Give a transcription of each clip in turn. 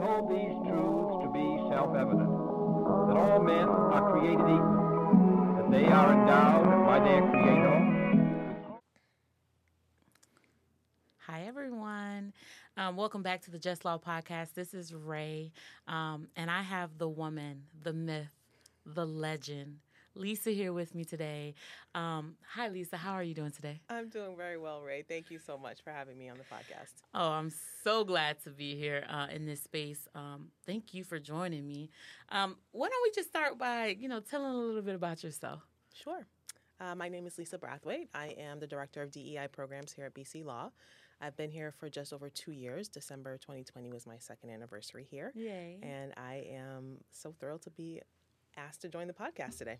hold these truths to be self-evident, that all men are created equal, that they are endowed by their Creator. Hi, everyone. Um, welcome back to the Just Law Podcast. This is Re, um, and I have the woman, the myth, the legend, Lisa here with me today. Um, hi, Lisa. How are you doing today? I'm doing very well, Re. Thank you so much for having me on the podcast. Oh, I'm so glad to be here uh, in this space. Um, thank you for joining me. Um, why don't we just start by, you know, telling a little bit about yourself? Sure. Uh, my name is Lisa Brathwaite. I am the director of DEI programs here at BC Law. I've been here for just over two years. December 2020 was my second anniversary here. Yay. And I am so thrilled to be asked to join the podcast today.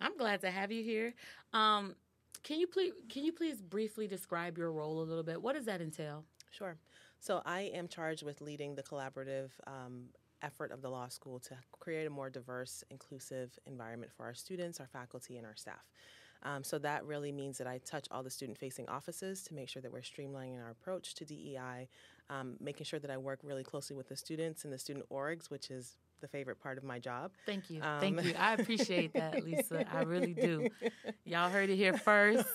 I'm glad to have you here. Um, can you please can you please briefly describe your role a little bit? What does that entail? Sure. So I am charged with leading the collaborative um, effort of the law school to create a more diverse, inclusive environment for our students, our faculty, and our staff. Um, so that really means that I touch all the student facing offices to make sure that we're streamlining our approach to DEI, um, making sure that I work really closely with the students and the student orgs, which is the favorite part of my job. Thank you. Um, Thank you. I appreciate that, Lisa. I really do. Y'all heard it here first.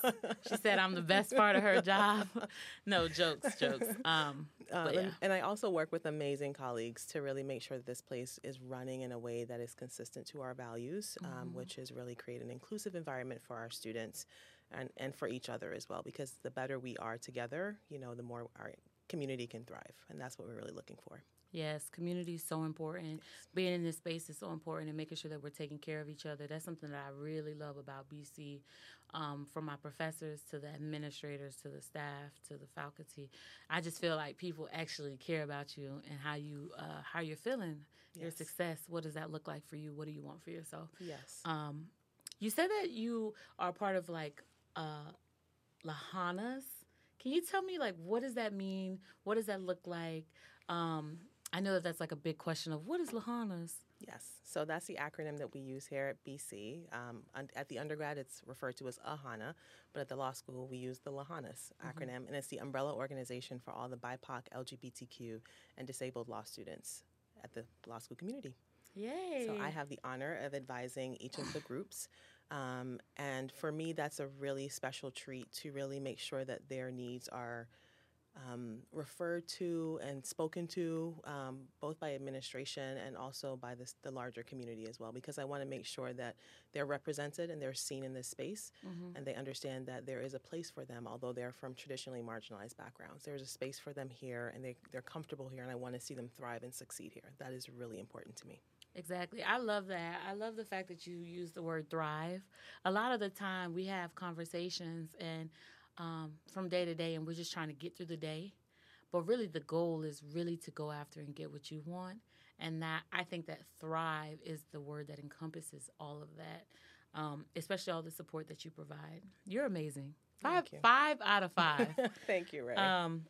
She said I'm the best part of her job. no, jokes, jokes. Um, uh, yeah. and, and, I also work with amazing colleagues to really make sure that this place is running in a way that is consistent to our values, um, mm-hmm. which is really create an inclusive environment for our students and, and for each other as well. Because the better we are together, you know, the more our community can thrive. And that's what we're really looking for. Yes, community is so important. Being in this space is so important, and making sure that we're taking care of each other. That's something that I really love about BC. Um, from my professors to the administrators to the staff to the faculty, I just feel like people actually care about you and how you uh, how you're feeling, yes. your success. What does that look like for you? What do you want for yourself? Yes. Um, you said that you are part of like uh, Lahanas. Can you tell me like what does that mean? What does that look like? Um, I know that that's like a big question of what is Lahanas? Yes, so that's the acronym that we use here at BC. Um, at the undergrad, it's referred to as AHANA, but at the law school, we use the Lahanas mm-hmm. acronym, mm-hmm. and it's the umbrella organization for all the BIPOC, LGBTQ, and disabled law students at the law school community. Yay! So I have the honor of advising each of the groups. Um, and for me, that's a really special treat to really make sure that their needs are um, referred to and spoken to um, both by administration and also by this, the larger community as well because I want to make sure that they're represented and they're seen in this space mm-hmm. and they understand that there is a place for them although they're from traditionally marginalized backgrounds. There's a space for them here and they, they're comfortable here and I want to see them thrive and succeed here. That is really important to me. Exactly. I love that. I love the fact that you use the word thrive. A lot of the time we have conversations and um, from day to day, and we're just trying to get through the day. But really, the goal is really to go after and get what you want. And that I think that thrive is the word that encompasses all of that, um, especially all the support that you provide. You're amazing. Five, five out of five. Thank you, Re. Um,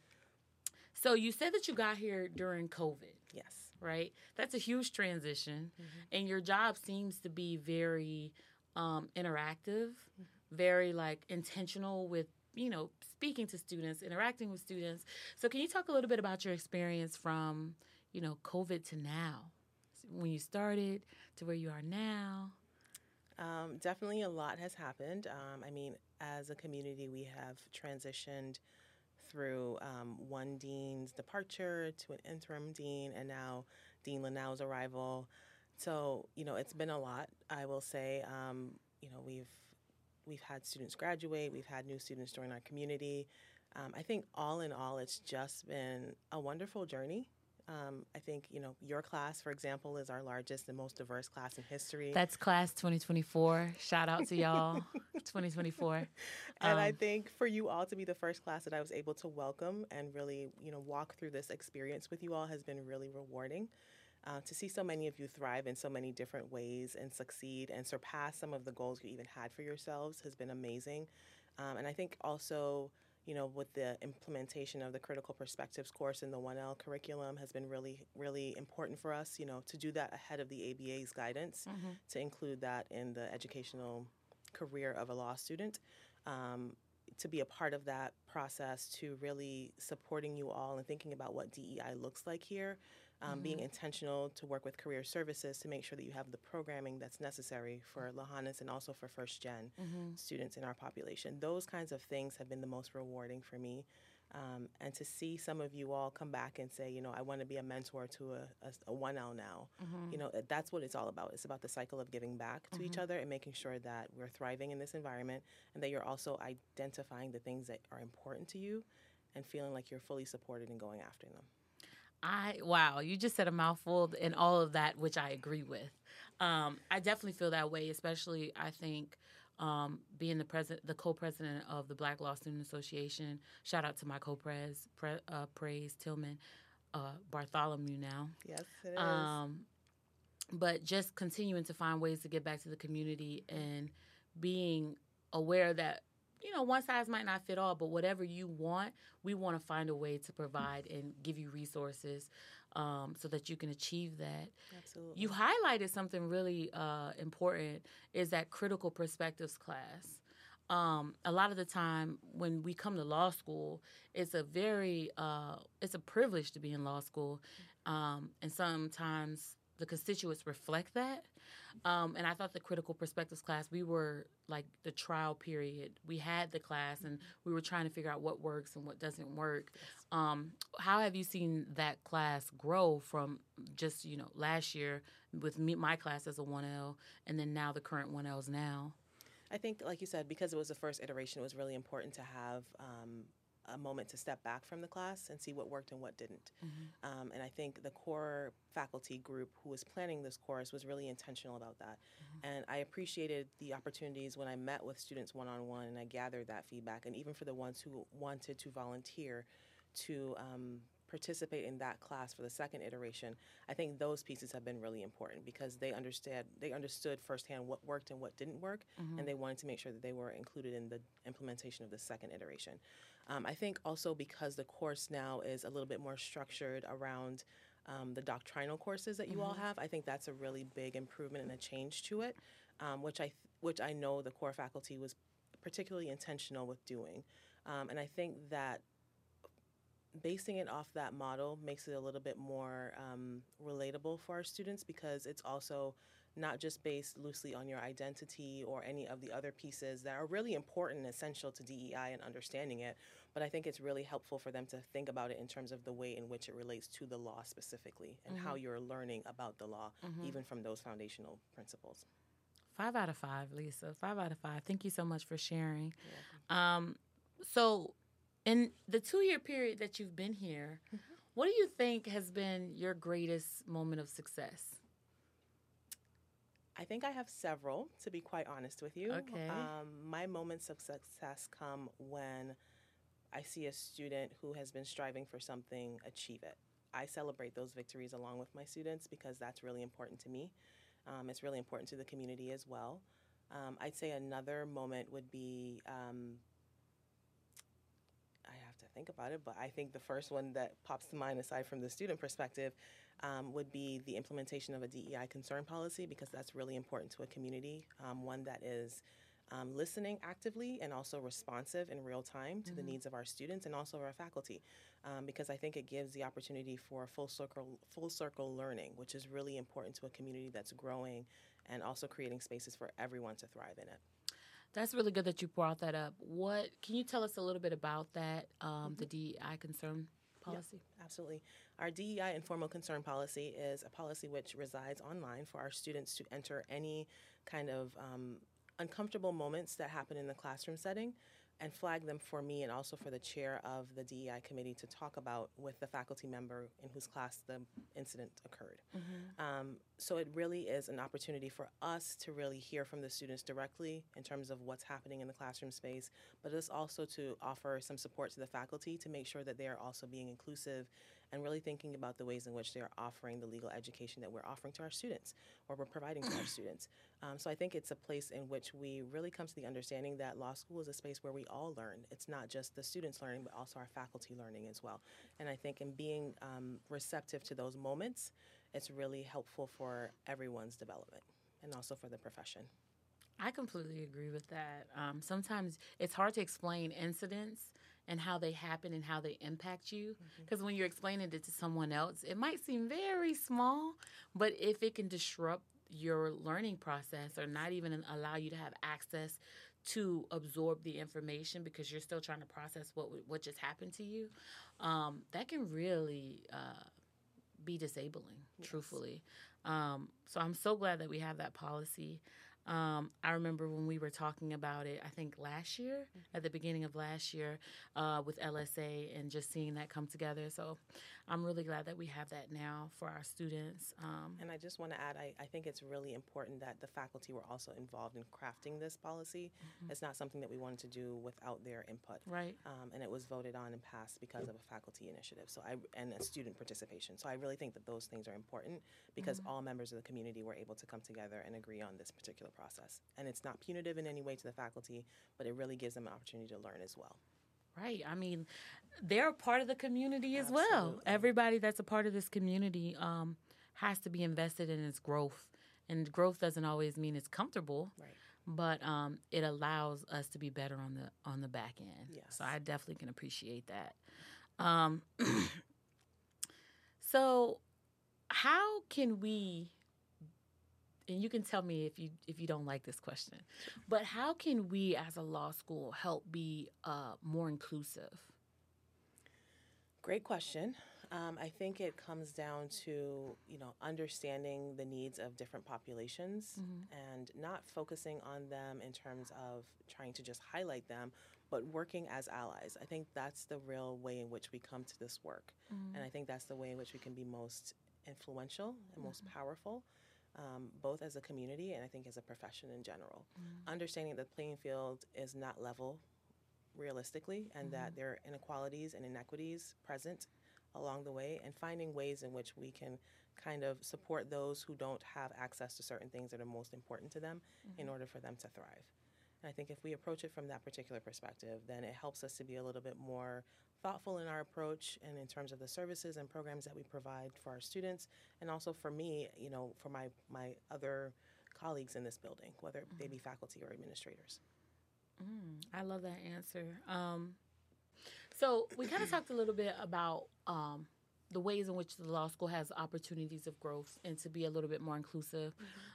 so you said that you got here during COVID. Yes. Right. That's a huge transition, mm-hmm. and your job seems to be very um, interactive, mm-hmm. very like intentional with you know, speaking to students, interacting with students. So, can you talk a little bit about your experience from, you know, COVID to now, when you started to where you are now? Um, definitely a lot has happened. Um, I mean, as a community, we have transitioned through um, one dean's departure to an interim dean, and now Dean Lienau's arrival. So, you know, it's been a lot, I will say. Um, you know, we've we've had students graduate, we've had new students join our community. Um, I think all in all, it's just been a wonderful journey. Um, I think you know your class, for example, is our largest and most diverse class in history. That's class 2024. Shout out to y'all, 2024. And um, I think for you all to be the first class that I was able to welcome and really you know walk through this experience with you all has been really rewarding. Uh, to see so many of you thrive in so many different ways and succeed and surpass some of the goals you even had for yourselves has been amazing. Um, and I think also, you know, with the implementation of the critical perspectives course in the 1L curriculum has been really, really important for us, you know, to do that ahead of the ABA's guidance, mm-hmm. to include that in the educational career of a law student. Um, to be a part of that process, to really supporting you all and thinking about what DEI looks like here Um, Being mm-hmm. intentional to work with career services to make sure that you have the programming that's necessary for Lahanas and also for first gen mm-hmm. students in our population. Those kinds of things have been the most rewarding for me. Um, and to see some of you all come back and say, you know, I want to be a mentor to a, a, a 1L now, mm-hmm. you know, uh, that's what it's all about. It's about the cycle of giving back to each other and making sure that we're thriving in this environment and that you're also identifying the things that are important to you and feeling like you're fully supported in going after them. I wow, you just said a mouthful and all of that, which I agree with. Um, I definitely feel that way, especially I think um, being the president, the co-president of the Black Law Student Association. Shout out to my co-pres, pre, uh, Praise Tillman, uh, Bartholomew now. Yes, it is. Um, but just continuing to find ways to get back to the community and being aware that you know one size might not fit all but whatever you want we want to find a way to provide and give you resources um, so that you can achieve that. Absolutely. you highlighted something really uh, important is that critical perspectives class. Um, a lot of the time when we come to law school it's a very uh, it's a privilege to be in law school. Um, and sometimes the constituents reflect that. Um, and i thought the critical perspectives class we were like the trial period. We had the class and we were trying to figure out what works and what doesn't work. Um, how have you seen that class grow from just you know last year with me my class as a 1l and then now the current 1ls now? I think, like you said, because it was the first iteration, it was really important to have um, a moment to step back from the class and see what worked and what didn't. Um, and I think the core faculty group who was planning this course was really intentional about that. And I appreciated the opportunities when I met with students one on one and I gathered that feedback. And even for the ones who wanted to volunteer to um, participate in that class for the second iteration, I think those pieces have been really important because they understood they understood firsthand what worked and what didn't work, and they wanted to make sure that they were included in the implementation of the second iteration. Um, I think also because the course now is a little bit more structured around um, the doctrinal courses that you all have, I think that's a really big improvement and a change to it, um, which I th- which I know the core faculty was particularly intentional with doing, um, and I think that basing it off that model makes it a little bit more um, relatable for our students because it's also not just based loosely on your identity or any of the other pieces that are really important and essential to DEI and understanding it, but I think it's really helpful for them to think about it in terms of the way in which it relates to the law specifically and how you're learning about the law, even from those foundational principles. Five out of five, Lisa. Five out of five. Thank you so much for sharing. Um, so, in the two year period that you've been here, what do you think has been your greatest moment of success? I think I have several, to be quite honest with you. Okay. Um, my moments of success come when I see a student who has been striving for something achieve it. I celebrate those victories along with my students because that's really important to me. Um, it's really important to the community as well. Um, I'd say another moment would be um, I have to think about it, but I think the first one that pops to mind, aside from the student perspective, um, would be the implementation of a DEI concern policy because that's really important to a community, um, one that is um, listening actively and also responsive in real time to the needs of our students and also our faculty, um, because I think it gives the opportunity for full circle full circle learning, which is really important to a community that's growing and also creating spaces for everyone to thrive in it. That's really good that you brought that up. What can you tell us a little bit about that? Um, The DEI concern policy. Absolutely. Our DEI informal concern policy is a policy which resides online for our students to enter any kind of um, uncomfortable moments that happen in the classroom setting and flag them for me and also for the chair of the DEI committee to talk about with the faculty member in whose class the incident occurred. Um, so it really is an opportunity for us to really hear from the students directly in terms of what's happening in the classroom space, but it's also to offer some support to the faculty to make sure that they are also being inclusive and really thinking about the ways in which they are offering the legal education that we're offering to our students or we're providing to our students. Um, so I think it's a place in which we really come to the understanding that law school is a space where we all learn. It's not just the students learning, but also our faculty learning as well. And I think in being um, receptive to those moments, it's really helpful for everyone's development and also for the profession. I completely agree with that. Um, sometimes it's hard to explain incidents and how they happen and how they impact you. Because when you're explaining it to someone else, it might seem very small, but if it can disrupt your learning process or not even allow you to have access to absorb the information because you're still trying to process what what just happened to you, um, that can really uh, be disabling. Truthfully, um, so I'm so glad that we have that policy. Um, I remember when we were talking about it, I think last year, at the beginning of last year, uh, with LSA and just seeing that come together. So I'm really glad that we have that now for our students. Um, And I just want to add, I, I think it's really important that the faculty were also involved in crafting this policy. It's not something that we wanted to do without their input. right. Um, and it was voted on and passed because of a faculty initiative. So I and a student participation. So I really think that those things are important because all members of the community were able to come together and agree on this particular process. And it's not punitive in any way to the faculty, but it really gives them an opportunity to learn as well. Right. I mean, they're a part of the community as well. Everybody that's a part of this community um, has to be invested in its growth. And growth doesn't always mean it's comfortable, Right. but um, it allows us to be better on the on the back end. Yes. So I definitely can appreciate that. Um, so, how can we? And you can tell me if you if you don't like this question, but how can we as a law school help be uh, more inclusive? Great question. Um, I think it comes down to you know understanding the needs of different populations and not focusing on them in terms of trying to just highlight them, but working as allies. I think that's the real way in which we come to this work, and I think that's the way in which we can be most influential and most powerful. Um, both as a community and I think as a profession in general. Mm-hmm. Understanding that the playing field is not level realistically and that mm-hmm. there are inequalities and inequities present along the way and finding ways in which we can kind of support those who don't have access to certain things that are most important to them in mm-hmm. order for them to thrive. And I think if we approach it from that particular perspective, then it helps us to be a little bit more thoughtful in our approach and in terms of the services and programs that we provide for our students and also for me, you know, for my, my other colleagues in this building, whether they be faculty or administrators. I love that answer. Um, so we kind of talked a little bit about um, the ways in which the law school has opportunities of growth and to be a little bit more inclusive,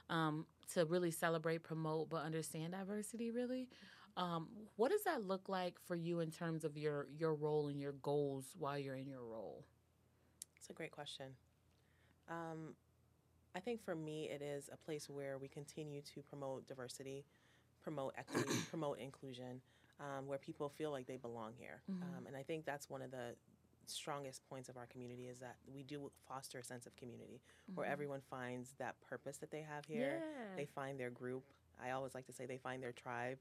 um, to really celebrate, promote, but understand diversity. Really, um, what does that look like for you in terms of your your role and your goals while you're in your role? It's a great question. Um, I think for me, it is a place where we continue to promote diversity, promote equity, promote inclusion, um, where people feel like they belong here. Um, and I think that's one of the strongest points of our community is that we do foster a sense of community where everyone finds that purpose that they have here. Yeah. They find their group. I always like to say they find their tribe.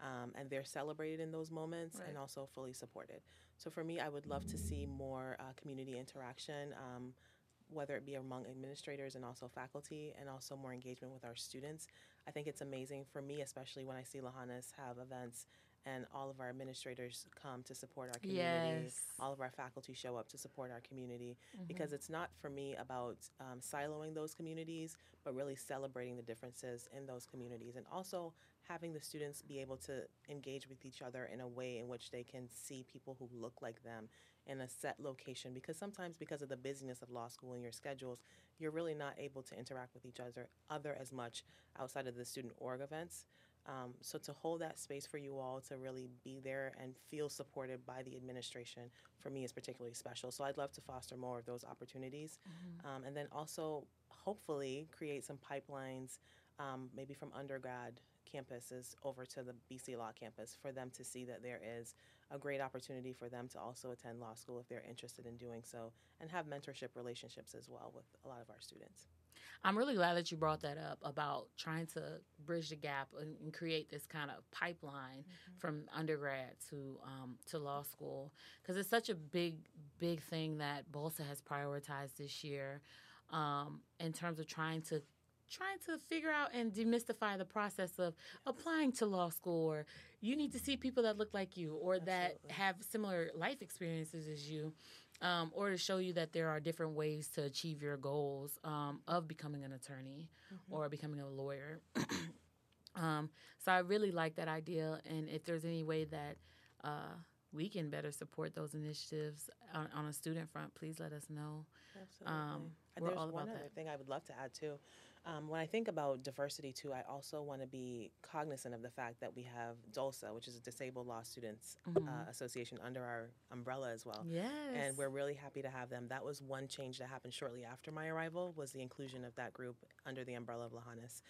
Um, and they're celebrated in those moments and also fully supported. So for me, I would love to see more uh, community interaction, um, whether it be among administrators and also faculty, and also more engagement with our students. I think it's amazing for me, especially when I see Lahanas have events and all of our administrators come to support our community. Yes. All of our faculty show up to support our community because it's not for me about um, siloing those communities, but really celebrating the differences in those communities and also having the students be able to engage with each other in a way in which they can see people who look like them in a set location because sometimes because of the busyness of law school and your schedules you're really not able to interact with each other other as much outside of the student org events um, so to hold that space for you all to really be there and feel supported by the administration for me is particularly special. So i'd love to foster more of those opportunities. Um, and then also hopefully create some pipelines um, maybe from undergrad campuses over to the BC Law campus for them to see that there is a great opportunity for them to also attend law school if they're interested in doing so and have mentorship relationships as well with a lot of our students. I'm really glad that you brought that up about trying to bridge the gap and, and create this kind of pipeline from undergrad to um, to law school. Because it's such a big big thing that BOLSA has prioritized this year um, in terms of trying to trying to figure out and demystify the process of applying to law school or you need to see people that look like you or that have similar life experiences as you um, or to show you that there are different ways to achieve your goals um, of becoming an attorney or becoming a lawyer. um, so I really like that idea, and if there's any way that uh, we can better support those initiatives on, on a student front, please let us know. Absolutely. Um, we're There's all one other that. thing I would love to add too. Um, when I think about diversity too, I also want to be cognizant of the fact that we have DOLSA, which is a Disabled Law Students Mm-hmm. uh, Association, under our umbrella as well. Yes. And we're really happy to have them. That was one change that happened shortly after my arrival was the inclusion of that group under the umbrella of Lahanas.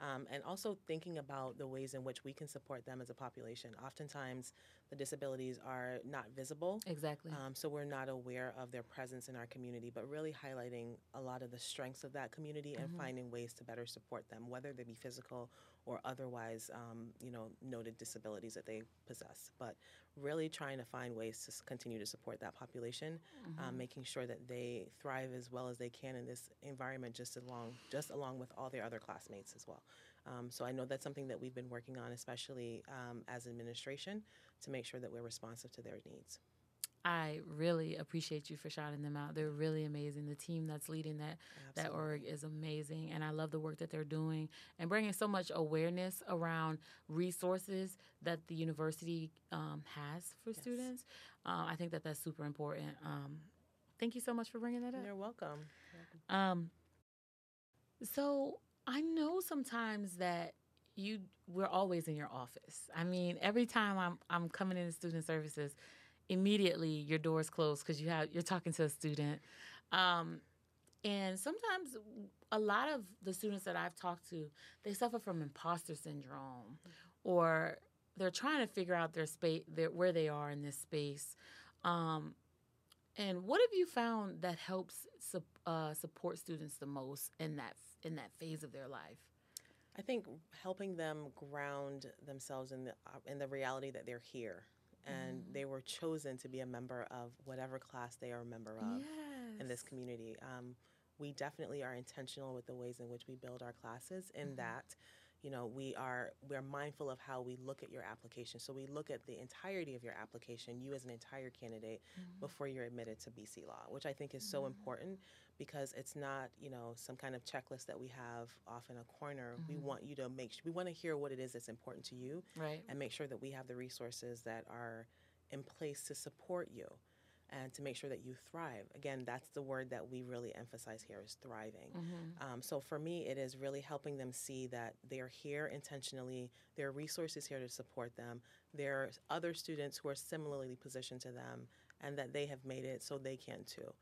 Um, and also thinking about the ways in which we can support them as a population. Oftentimes, the disabilities are not visible. exactly. Um, so we're not aware of their presence in our community, but really highlighting a lot of the strengths of that community and finding ways to better support them, whether they be physical or otherwise, um, you know, noted disabilities that they possess. But really trying to find ways to continue to support that population, um, making sure that they thrive as well as they can in this environment, just along just along with all their other classmates as well. Um, so I know that's something that we've been working on, especially um, as administration, to make sure that we're responsive to their needs. I really appreciate you for shouting them out. They're really amazing. The team that's leading that that org is amazing, and I love the work that they're doing and bringing so much awareness around resources that the university um, has for students. Uh, I think that that's super important. Um, thank you so much for bringing that up. You're welcome. Um, so I know sometimes that you we're always in your office. I mean, every time I'm I'm coming into student services, immediately your doors close because you have you're talking to a student. Um, and sometimes a lot of the students that I've talked to, they suffer from imposter syndrome, or they're trying to figure out their space, their, where they are in this space. Um, and what have you found that helps uh, support students the most in that in that phase of their life? I think helping them ground themselves in the uh, in the reality that they're here and they were chosen to be a member of whatever class they are a member of in this community. Um, we definitely are intentional with the ways in which we build our classes. In that, you know, we are we're mindful of how we look at your application. So we look at the entirety of your application, you as an entire candidate, mm-hmm. before you're admitted to BC Law, which I think is so mm-hmm. important because it's not you know some kind of checklist that we have off in a corner. We mm-hmm. want you to make we want to hear what it is that's important to you Right. and make sure that we have the resources that are in place to support you and to make sure that you thrive. Again, that's the word that we really emphasize here is thriving. Um, so for me, it is really helping them see that they are here intentionally. There are resources here to support them. There are other students who are similarly positioned to them, and that they have made it so they can too.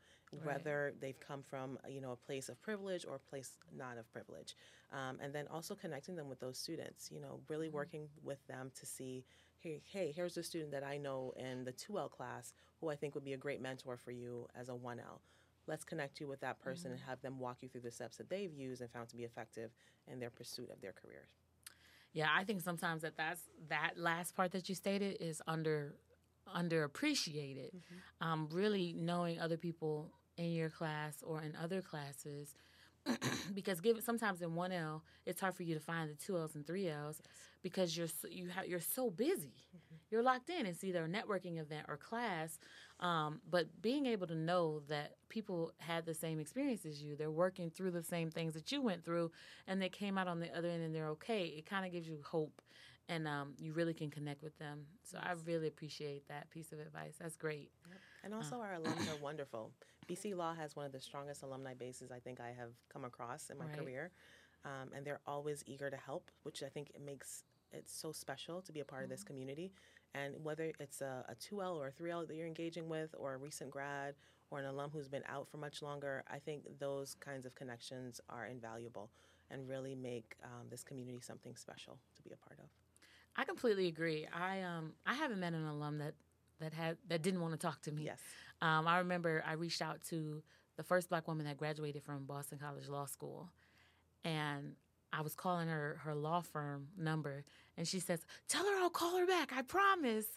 Whether they've come from you know a place of privilege or a place not of privilege, um, and then also connecting them with those students. You know, really working with them to see hey, hey, here's a student that I know in the 2L class who I think would be a great mentor for you as a 1L. Let's connect you with that person and have them walk you through the steps that they've used and found to be effective in their pursuit of their careers. Yeah, I think sometimes that that's that last part that you stated is under underappreciated. Um, really knowing other people in your class or in other classes, because given sometimes in one L it's hard for you to find the two Ls and three Ls because you're so, you ha- you're so busy. You're locked in. It's either a networking event or class. Um, but being able to know that people had the same experience as you, they're working through the same things that you went through, and they came out on the other end and they're okay. It kind of gives you hope, and um, you really can connect with them. So I really appreciate that piece of advice. That's great. And also, our alums are wonderful. BC Law has one of the strongest alumni bases I think I have come across in my Right. career. Um, and they're always eager to help, which I think it makes it so special to be a part of this community. And whether it's a, a 2L or a 3L that you're engaging with, or a recent grad, or an alum who's been out for much longer, I think those kinds of connections are invaluable and really make um, this community something special to be a part of. I completely agree. I um I haven't met an alum that that had that didn't want to talk to me. Yes. Um, I remember I reached out to the first black woman that graduated from Boston College Law School, and I was calling her her law firm number, and she says, "Tell her I'll call her back. I promise."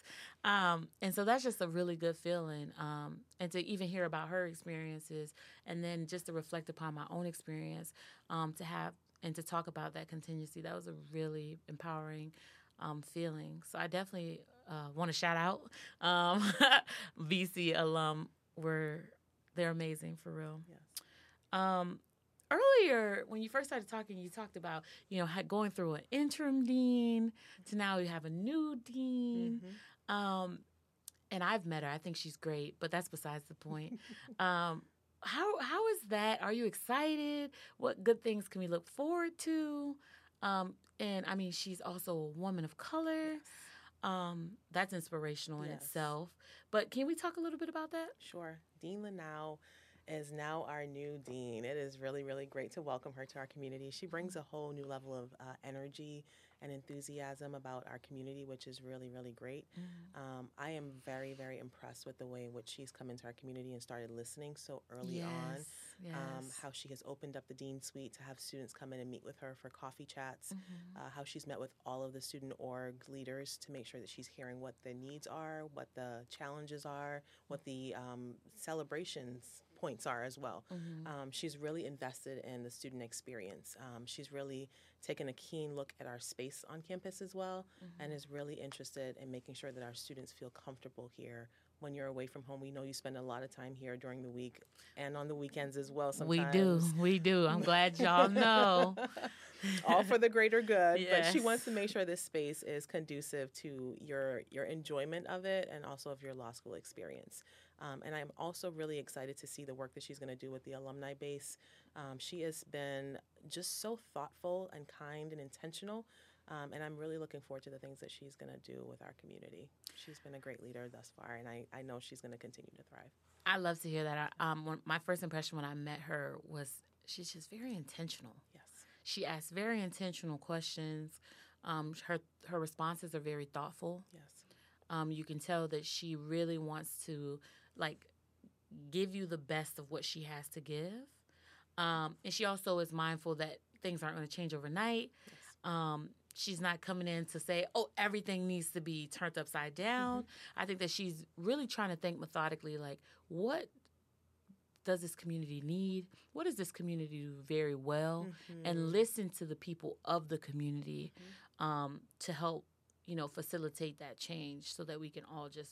Um, and so that's just a really good feeling, um, and to even hear about her experiences, and then just to reflect upon my own experience, um, to have and to talk about that contingency. That was a really empowering um, feeling. So I definitely uh, want to shout out um, BC alum. Were they're amazing for real. Yes. Um, earlier, when you first started talking, you talked about you know going through an interim dean to now you have a new dean, um, and I've met her. I think she's great, but that's besides the point. um, how how is that? Are you excited? What good things can we look forward to? Um, and I mean, she's also a woman of color. Um, that's inspirational in Yes. itself. But can we talk a little bit about that? Sure. Dean Lienau is now our new dean. It is really, really great to welcome her to our community. She brings a whole new level of uh, energy and enthusiasm about our community, which is really, really great. Um, I am very, very impressed with the way in which she's come into our community and started listening so early on. Yes. Um, how she has opened up the Dean Suite to have students come in and meet with her for coffee chats, Mhm. uh, how she's met with all of the student org leaders to make sure that she's hearing what the needs are, what the challenges are, what the um, celebrations points are as well. Mhm. Um, she's really invested in the student experience. Um, she's really taken a keen look at our space on campus as well and is really interested in making sure that our students feel comfortable here. When you're away from home, we know you spend a lot of time here during the week and on the weekends as well. Sometimes we do, we do. I'm glad y'all know. all for the greater good. But she wants to make sure this space is conducive to your your enjoyment of it and also of your law school experience. Um, and I'm also really excited to see the work that she's going to do with the alumni base. Um, she has been just so thoughtful and kind and intentional. Um, and I'm really looking forward to the things that she's going to do with our community. She's been a great leader thus far, and I, I know she's going to continue to thrive. I love to hear that. I, um, when, my first impression when I met her was she's just very intentional. Yes. She asks very intentional questions. Um, her her responses are very thoughtful. Yes. Um, you can tell that she really wants to like give you the best of what she has to give. Um, and she also is mindful that things aren't going to change overnight. Yes. Um, she's not coming in to say, "Oh, everything needs to be turned upside down." I think that she's really trying to think methodically, like, what does this community need? What does this community do very well? Mm-hmm. And listen to the people of the community um, to help, you know, facilitate that change, so that we can all just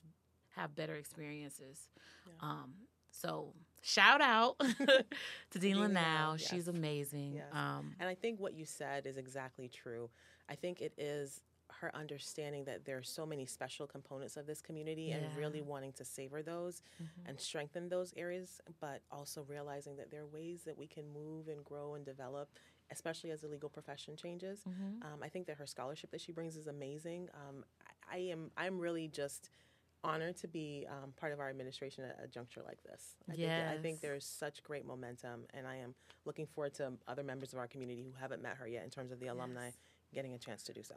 have better experiences. Yeah. Um, so shout out to Dean Lienau. Lienau, She's amazing. Yes. Um, And I think what you said is exactly true. I think it is her understanding that there are so many special components of this community and really wanting to savor those mhm. and strengthen those areas, but also realizing that there are ways that we can move and grow and develop, especially as the legal profession changes. Mhm. Um, I think that her scholarship that she brings is amazing. Um, I, I am I'm really just honored to be um, part of our administration at a juncture like this. I think, I think there's such great momentum, and I am looking forward to other members of our community who haven't met her yet in terms of the alumni Yes. getting a chance to do so.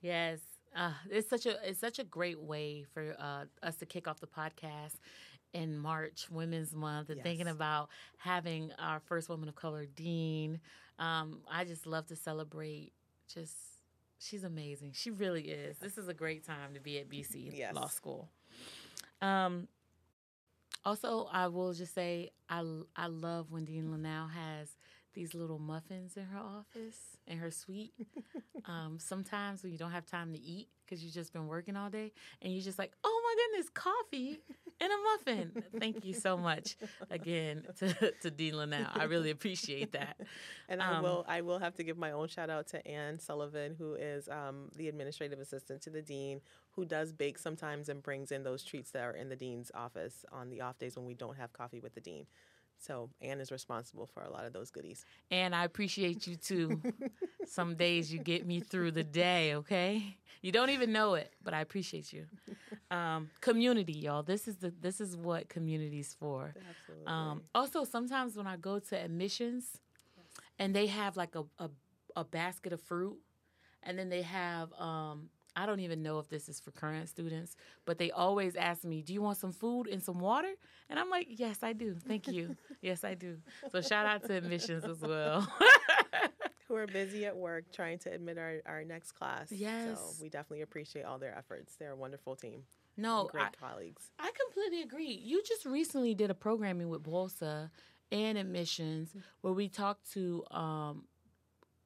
Yes, uh, it's such a it's such a great way for uh, us to kick off the podcast in March, Women's Month, and thinking about having our first woman of color dean. Um, I just love to celebrate. Just she's amazing. She really is. This is a great time to be at BC Yes. Law School. Um, also, I will just say I I love when Dean Lienau has these little muffins in her office in her suite. um, sometimes when you don't have time to eat because you've just been working all day, and you're just like, oh my goodness, coffee and a muffin. Thank you so much again to to Dean Lienau. I really appreciate that. And I Um, will I will have to give my own shout out to Ann Sullivan, who is um, the administrative assistant to the dean, who does bake sometimes and brings in those treats that are in the dean's office on the off days when we don't have coffee with the dean. So Anne is responsible for a lot of those goodies. And I appreciate you too. Some days you get me through the day, okay? You don't even know it, but I appreciate you. Um, community, y'all. This is the this is what community's for. Absolutely. Um, also, sometimes when I go to admissions, and they have like a, a a basket of fruit, and then they have um, I don't even know if this is for current students, but they always ask me, "Do you want some food and some water?" And I'm like, "Yes, I do. Thank you. yes, I do." So shout out to admissions as well. who are busy at work trying to admit our, our next class. Yes. So we definitely appreciate all their efforts. They're a wonderful team. no, great I, colleagues. I completely agree. You just recently did a programming with Bolsa and admissions where we talked to um,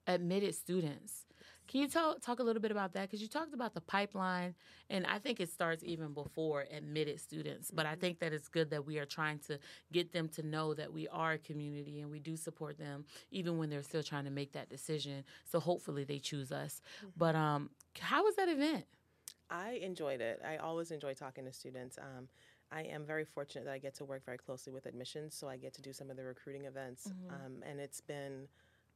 admitted students. Can you talk talk a little bit about that? Because you talked about the pipeline, and I think it starts even before admitted students. But I think that it's good that we are trying to get them to know that we are a community and we do support them, even when they're still trying to make that decision. So hopefully they choose us. But um, how was that event? I enjoyed it. I always enjoy talking to students. Um, I am very fortunate that I get to work very closely with admissions, so I get to do some of the recruiting events. Mhm. Um, and it's been,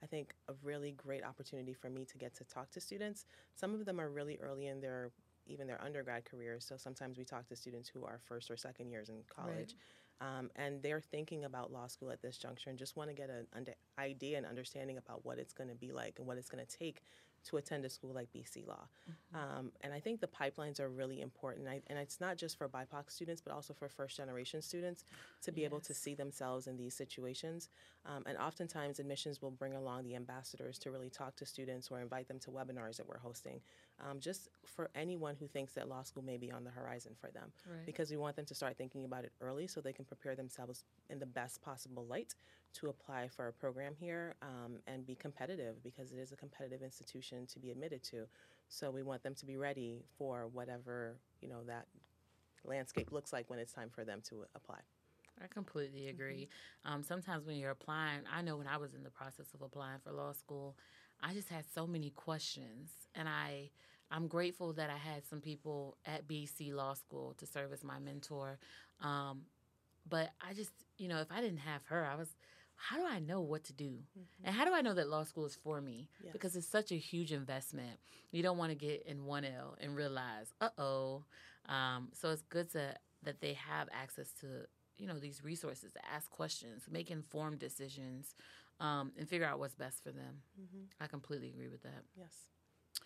I think, a really great opportunity for me to get to talk to students. Some of them are really early in their even their undergrad careers. So sometimes we talk to students who are first or second years in college. Um, and they're thinking about law school at this juncture and just want to get an under, idea and understanding about what it's going to be like and what it's going to take to attend a school like BC Law. Um, and I think the pipelines are really important. I, and it's not just for BIPOC students, but also for first generation students to be able to see themselves in these situations. Um, and oftentimes, admissions will bring along the ambassadors to really talk to students or invite them to webinars that we're hosting, um, just for anyone who thinks that law school may be on the horizon for them Right. because we want them to start thinking about it early so they can prepare themselves in the best possible light to apply for a program here um, and be competitive because it is a competitive institution to be admitted to. So we want them to be ready for whatever you know that landscape looks like when it's time for them to apply. I completely agree. Um, sometimes when you're applying, I know when I was in the process of applying for law school, I just had so many questions, and I I'm grateful that I had some people at BC Law School to serve as my mentor. Um, but I just, you know, if I didn't have her, I was, how do I know what to do? And how do I know that law school is for me? Yes. Because it's such a huge investment. You don't want to get in 1L and realize, uh oh. Um, so it's good to that they have access to you know these resources to ask questions, make informed decisions, um, and figure out what's best for them. Mhm. I completely agree with that. Yes.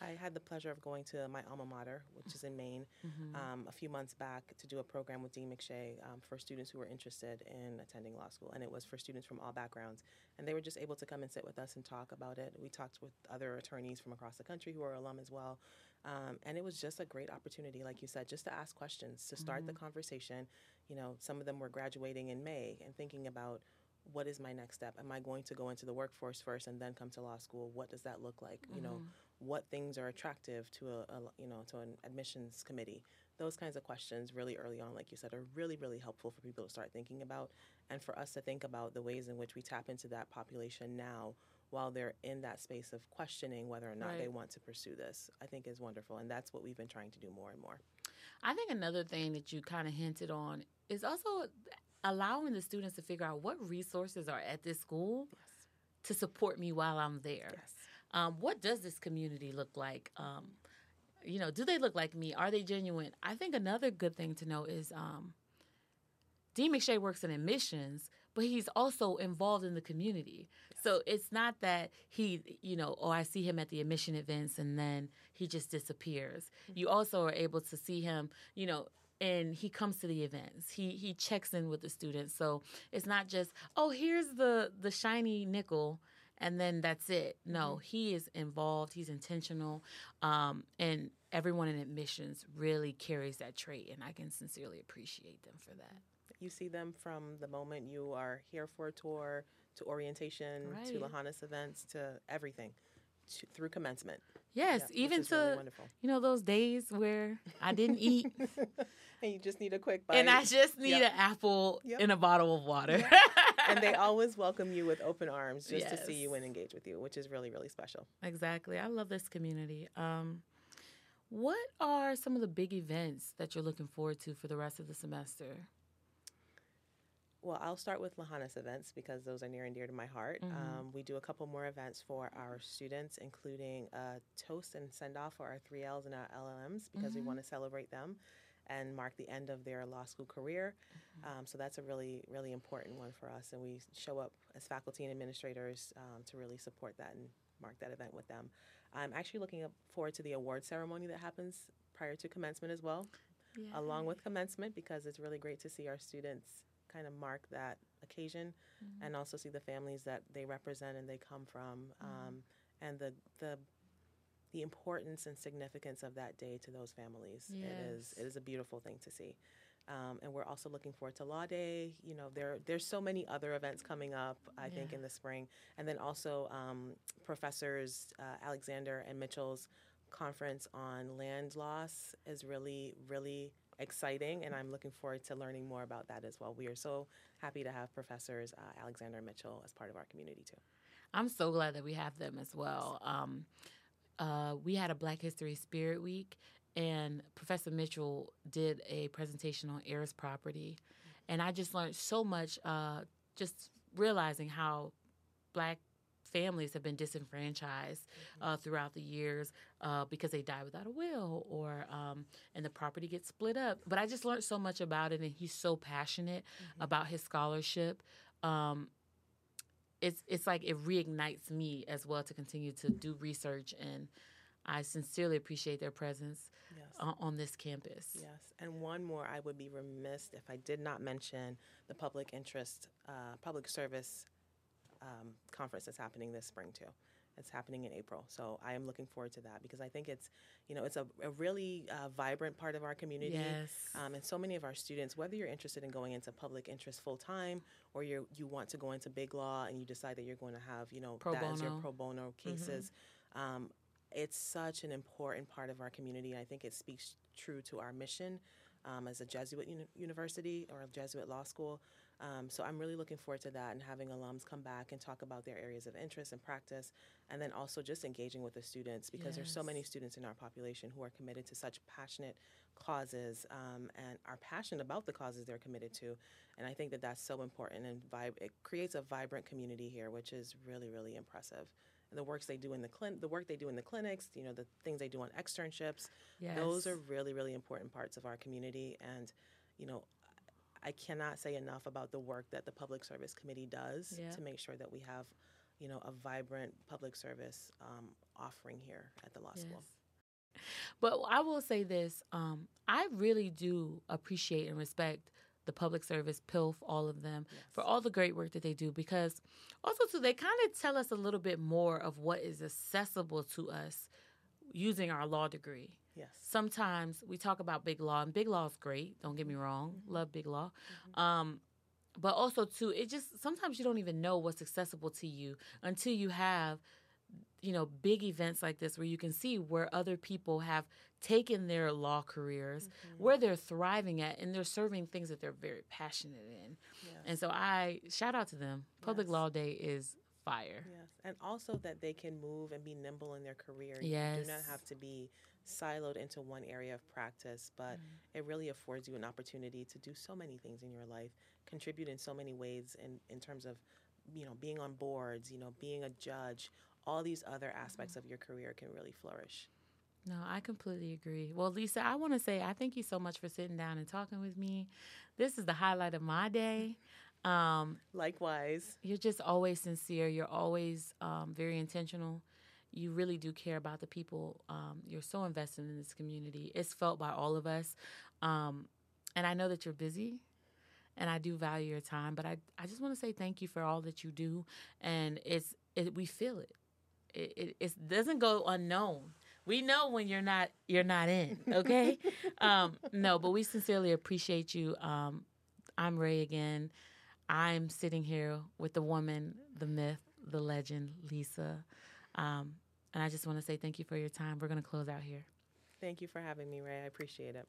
I had the pleasure of going to my alma mater, which is in Maine, Mhm. um, a few months back to do a program with Dean McShay um, for students who were interested in attending law school. And it was for students from all backgrounds. And they were just able to come and sit with us and talk about it. We talked with other attorneys from across the country who are alum as well. Um, and it was just a great opportunity, like you said, just to ask questions, to start the conversation. You know, some of them were graduating in May and thinking about what is my next step? Am I going to go into the workforce first and then come to law school? What does that look like? You know, mm-hmm. what things are attractive to a, a you know to an admissions committee? Those kinds of questions really early on, like you said, are really really helpful for people to start thinking about, and for us to think about the ways in which we tap into that population now while they're in that space of questioning whether or not they want to pursue this. I think is wonderful, and that's what we've been trying to do more and more. I think another thing that you kind of hinted on is also allowing the students to figure out what resources are at this school Yes. to support me while I'm there. Yes. Um, what does this community look like? Um, you know, do they look like me? Are they genuine? I think another good thing to know is um, Dean McShay works in admissions, but he's also involved in the community. So it's not that he, you know, oh, I see him at the admission events and then he just disappears. You also are able to see him, you know, and he comes to the events. He he checks in with the students. So it's not just, oh, here's the the shiny nickel and then that's it. No, he is involved. He's intentional, um, and everyone in admissions really carries that trait, and I can sincerely appreciate them for that. You see them from the moment you are here for a tour to orientation to Right. Lahanas events to everything to, through commencement. Yes, Yeah, even is really to you know those days where I didn't eat and you just need a quick bite. and I just need Yep. an apple Yep. and a bottle of water. and they always welcome you with open arms just to see you and engage with you, which is really, really special. exactly. I love this community. Um, what are some of the big events that you're looking forward to for the rest of the semester? Well, I'll start with Lahanas events because those are near and dear to my heart. Mhm. Um, we do a couple more events for our students, including a toast and send off for our 3Ls and our LLMs because we want to celebrate them and mark the end of their law school career. Um, so that's a really, really important one for us. And we show up as faculty and administrators um, to really support that and mark that event with them. I'm actually looking forward to the award ceremony that happens prior to commencement as well along with commencement because it's really great to see our students kind of mark that occasion and also see the families that they represent and they come from um, and the the the importance and significance of that day to those families. It is it Yes. is a beautiful thing to see. Um, and we're also looking forward to Law Day. You know, there there's so many other events coming up. I think in the spring, and then also um, professors uh, Alexander and Mitchell's conference on land loss is really really exciting, and I'm looking forward to learning more about that as well. We are so happy to have professors uh, Alexander and Mitchell as part of our community too. I'm so glad that we have them as well. Um, uh, we had a Black History Spirit Week, and Professor Mitchell did a presentation on heirs property, and I just learned so much. Uh, just realizing how black families have been disenfranchised uh, throughout the years uh, because they die without a will or um, and the property gets split up. But I just learned so much about it, and he's so passionate mm-hmm. about his scholarship. Um, it's it's like it reignites me as well to continue to do research and I sincerely appreciate their presence yes. on, on this campus. Yes, and one more, I would be remiss if I did not mention the public interest, uh, public service um, conference that's happening this spring too. It's happening in April, so I am looking forward to that because I think it's, you know, it's a, a really uh, vibrant part of our community. Yes. Um, and so many of our students, whether you're interested in going into public interest full time or you you want to go into big law and you decide that you're going to have, you know, pro that bono. as your pro bono cases. Mm-hmm. Um, it's such an important part of our community. I think it speaks true to our mission um, as a Jesuit uni- university or a Jesuit law school. Um, so I'm really looking forward to that and having alums come back and talk about their areas of interest and practice, and then also just engaging with the students because yes. there's so many students in our population who are committed to such passionate causes um, and are passionate about the causes they're committed to. And I think that that's so important and vib- it creates a vibrant community here, which is really, really impressive the works they do in the clin- the work they do in the clinics, you know, the things they do on externships. Yes. Those are really, really important parts of our community. And, you know, I cannot say enough about the work that the Public Service Committee does yeah. to make sure that we have, you know, a vibrant public service um, offering here at the law yes. school. But I will say this um, I really do appreciate and respect the public service, PILF, all of them, yes. for all the great work that they do. Because also, too, they kind of tell us a little bit more of what is accessible to us using our law degree. Yes. Sometimes we talk about big law, and big law is great. Don't get me wrong, mm-hmm. love big law. Mm-hmm. Um, but also, too, it just sometimes you don't even know what's accessible to you until you have you know big events like this where you can see where other people have taken their law careers mm-hmm. where they're thriving at and they're serving things that they're very passionate in yes. and so i shout out to them public yes. law day is fire yes and also that they can move and be nimble in their career yes. you do not have to be siloed into one area of practice but mm it really affords you an opportunity to do so many things in your life contribute in so many ways in, in terms of you know being on boards you know being a judge all these other aspects of your career can really flourish. No, I completely agree. Well, Lisa, I want to say I thank you so much for sitting down and talking with me. This is the highlight of my day. Um, Likewise. You're just always sincere. You're always um, very intentional. You really do care about the people. Um, you're so invested in this community. It's felt by all of us. Um, and I know that you're busy and I do value your time, but I, I just want to say thank you for all that you do. And it's, it, we feel it it, it, it doesn't go unknown. We know when you're not you're not in. Okay, um, no, but we sincerely appreciate you. Um, I'm Re again. I'm sitting here with the woman, the myth, the legend, Lisa. Um, and I just want to say thank you for your time. We're going to close out here. Thank you for having me, Re. I appreciate it.